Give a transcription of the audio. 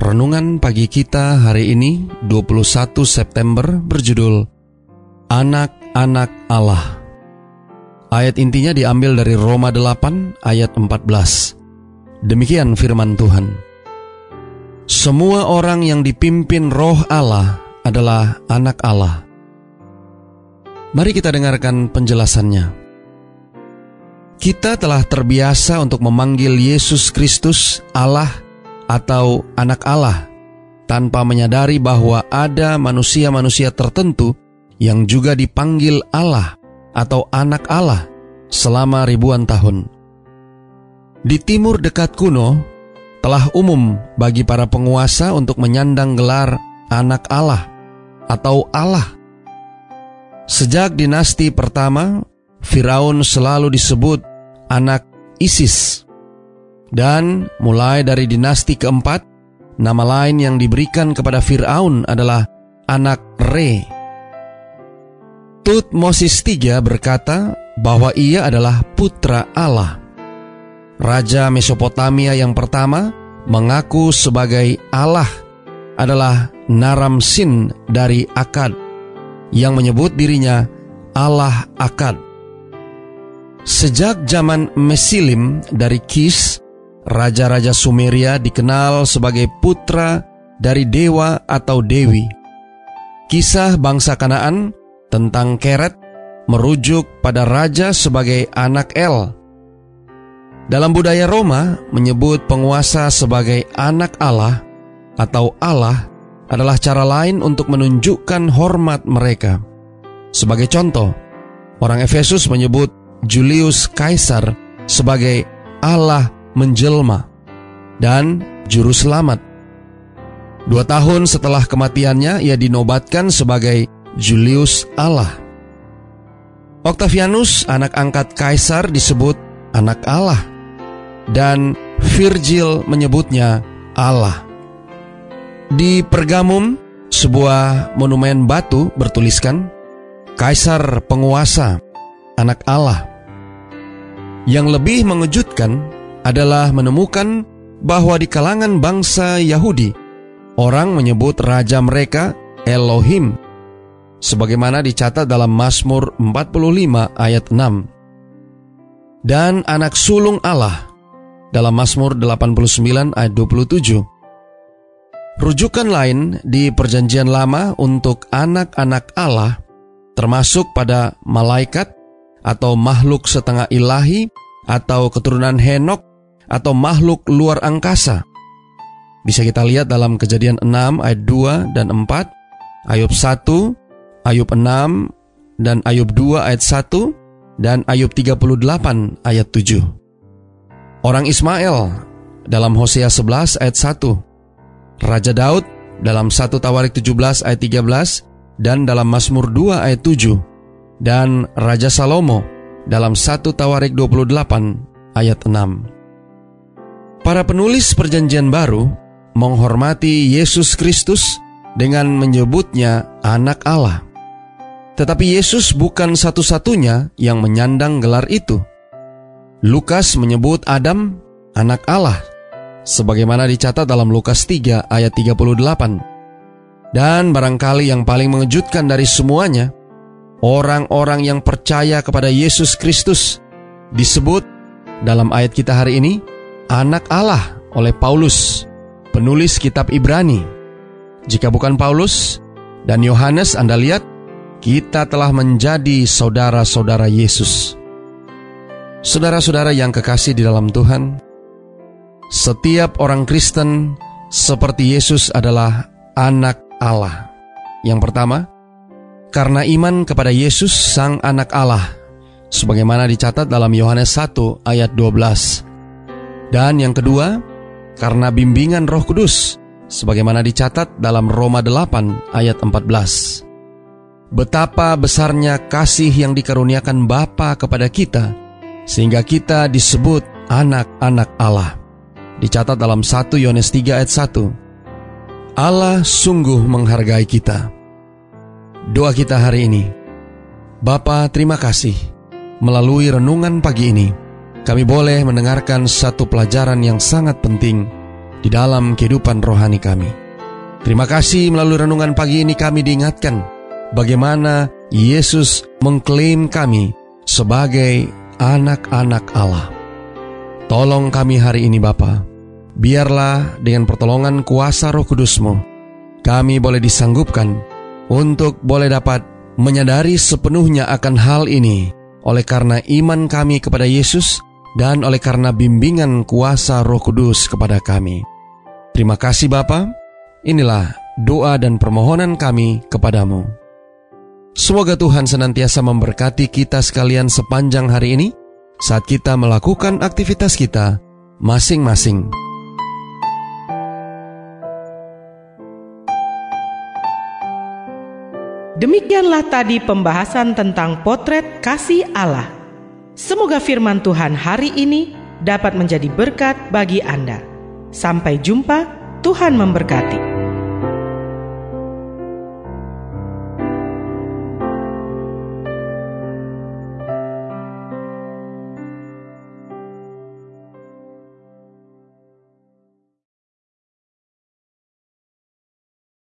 Renungan pagi kita hari ini 21 September berjudul Anak-anak Allah. Ayat intinya diambil dari Roma 8 ayat 14. Demikian firman Tuhan. Semua orang yang dipimpin roh Allah adalah anak Allah. Mari kita dengarkan penjelasannya. Kita telah terbiasa untuk memanggil Yesus Kristus Allah atau anak Allah tanpa menyadari bahwa ada manusia-manusia tertentu yang juga dipanggil Allah atau anak Allah selama ribuan tahun. Di timur dekat kuno, telah umum bagi para penguasa untuk menyandang gelar anak Allah atau Allah. Sejak dinasti pertama, Firaun selalu disebut anak Isis dan mulai dari dinasti keempat, nama lain yang diberikan kepada Fir'aun adalah anak Re. Tutmosis III berkata bahwa ia adalah putra Allah. Raja Mesopotamia yang pertama mengaku sebagai Allah adalah Naram Sin dari Akad yang menyebut dirinya Allah Akad. Sejak zaman Mesilim dari Kis, Raja-raja Sumeria dikenal sebagai putra dari dewa atau dewi. Kisah bangsa Kanaan tentang Keret merujuk pada raja sebagai anak El. Dalam budaya Roma menyebut penguasa sebagai anak Allah atau Allah adalah cara lain untuk menunjukkan hormat mereka. Sebagai contoh, orang Efesus menyebut Julius Kaisar sebagai Allah menjelma, dan juru selamat. Dua tahun setelah kematiannya, ia dinobatkan sebagai Julius Allah. Octavianus, anak angkat kaisar, disebut anak Allah, dan Virgil menyebutnya Allah. Di Pergamum, sebuah monumen batu bertuliskan, Kaisar penguasa, anak Allah. Yang lebih mengejutkan, adalah menemukan bahwa di kalangan bangsa Yahudi, orang menyebut raja mereka Elohim, sebagaimana dicatat dalam Mazmur 45 ayat 6. Dan anak sulung Allah dalam Mazmur 89 ayat 27. Rujukan lain di perjanjian lama untuk anak-anak Allah termasuk pada malaikat atau makhluk setengah ilahi atau keturunan Henok atau makhluk luar angkasa. Bisa kita lihat dalam kejadian 6 ayat 2 dan 4, Ayub 1, Ayub 6, dan Ayub 2 ayat 1, dan Ayub 38 ayat 7. Orang Ismail dalam Hosea 11 ayat 1, Raja Daud dalam 1 Tawarik 17 ayat 13, dan dalam Mazmur 2 ayat 7, dan Raja Salomo dalam 1 Tawarik 28 ayat 6. Para penulis Perjanjian Baru menghormati Yesus Kristus dengan menyebutnya Anak Allah. Tetapi Yesus bukan satu-satunya yang menyandang gelar itu. Lukas menyebut Adam anak Allah, sebagaimana dicatat dalam Lukas 3 ayat 38. Dan barangkali yang paling mengejutkan dari semuanya, orang-orang yang percaya kepada Yesus Kristus disebut dalam ayat kita hari ini anak Allah oleh Paulus, penulis kitab Ibrani. Jika bukan Paulus dan Yohanes, Anda lihat, kita telah menjadi saudara-saudara Yesus. Saudara-saudara yang kekasih di dalam Tuhan, setiap orang Kristen seperti Yesus adalah anak Allah. Yang pertama, karena iman kepada Yesus Sang Anak Allah, sebagaimana dicatat dalam Yohanes 1 ayat 12. Dan yang kedua, karena bimbingan Roh Kudus, sebagaimana dicatat dalam Roma 8 ayat 14. Betapa besarnya kasih yang dikaruniakan Bapa kepada kita, sehingga kita disebut anak-anak Allah. Dicatat dalam 1 Yohanes 3 ayat 1. Allah sungguh menghargai kita. Doa kita hari ini. Bapa, terima kasih. Melalui renungan pagi ini, kami boleh mendengarkan satu pelajaran yang sangat penting di dalam kehidupan rohani kami. Terima kasih melalui renungan pagi ini kami diingatkan bagaimana Yesus mengklaim kami sebagai anak-anak Allah. Tolong kami hari ini Bapa, biarlah dengan pertolongan kuasa roh kudusmu, kami boleh disanggupkan untuk boleh dapat menyadari sepenuhnya akan hal ini oleh karena iman kami kepada Yesus dan oleh karena bimbingan kuasa Roh Kudus kepada kami. Terima kasih Bapa. Inilah doa dan permohonan kami kepadamu. Semoga Tuhan senantiasa memberkati kita sekalian sepanjang hari ini saat kita melakukan aktivitas kita masing-masing. Demikianlah tadi pembahasan tentang potret kasih Allah. Semoga firman Tuhan hari ini dapat menjadi berkat bagi Anda. Sampai jumpa, Tuhan memberkati.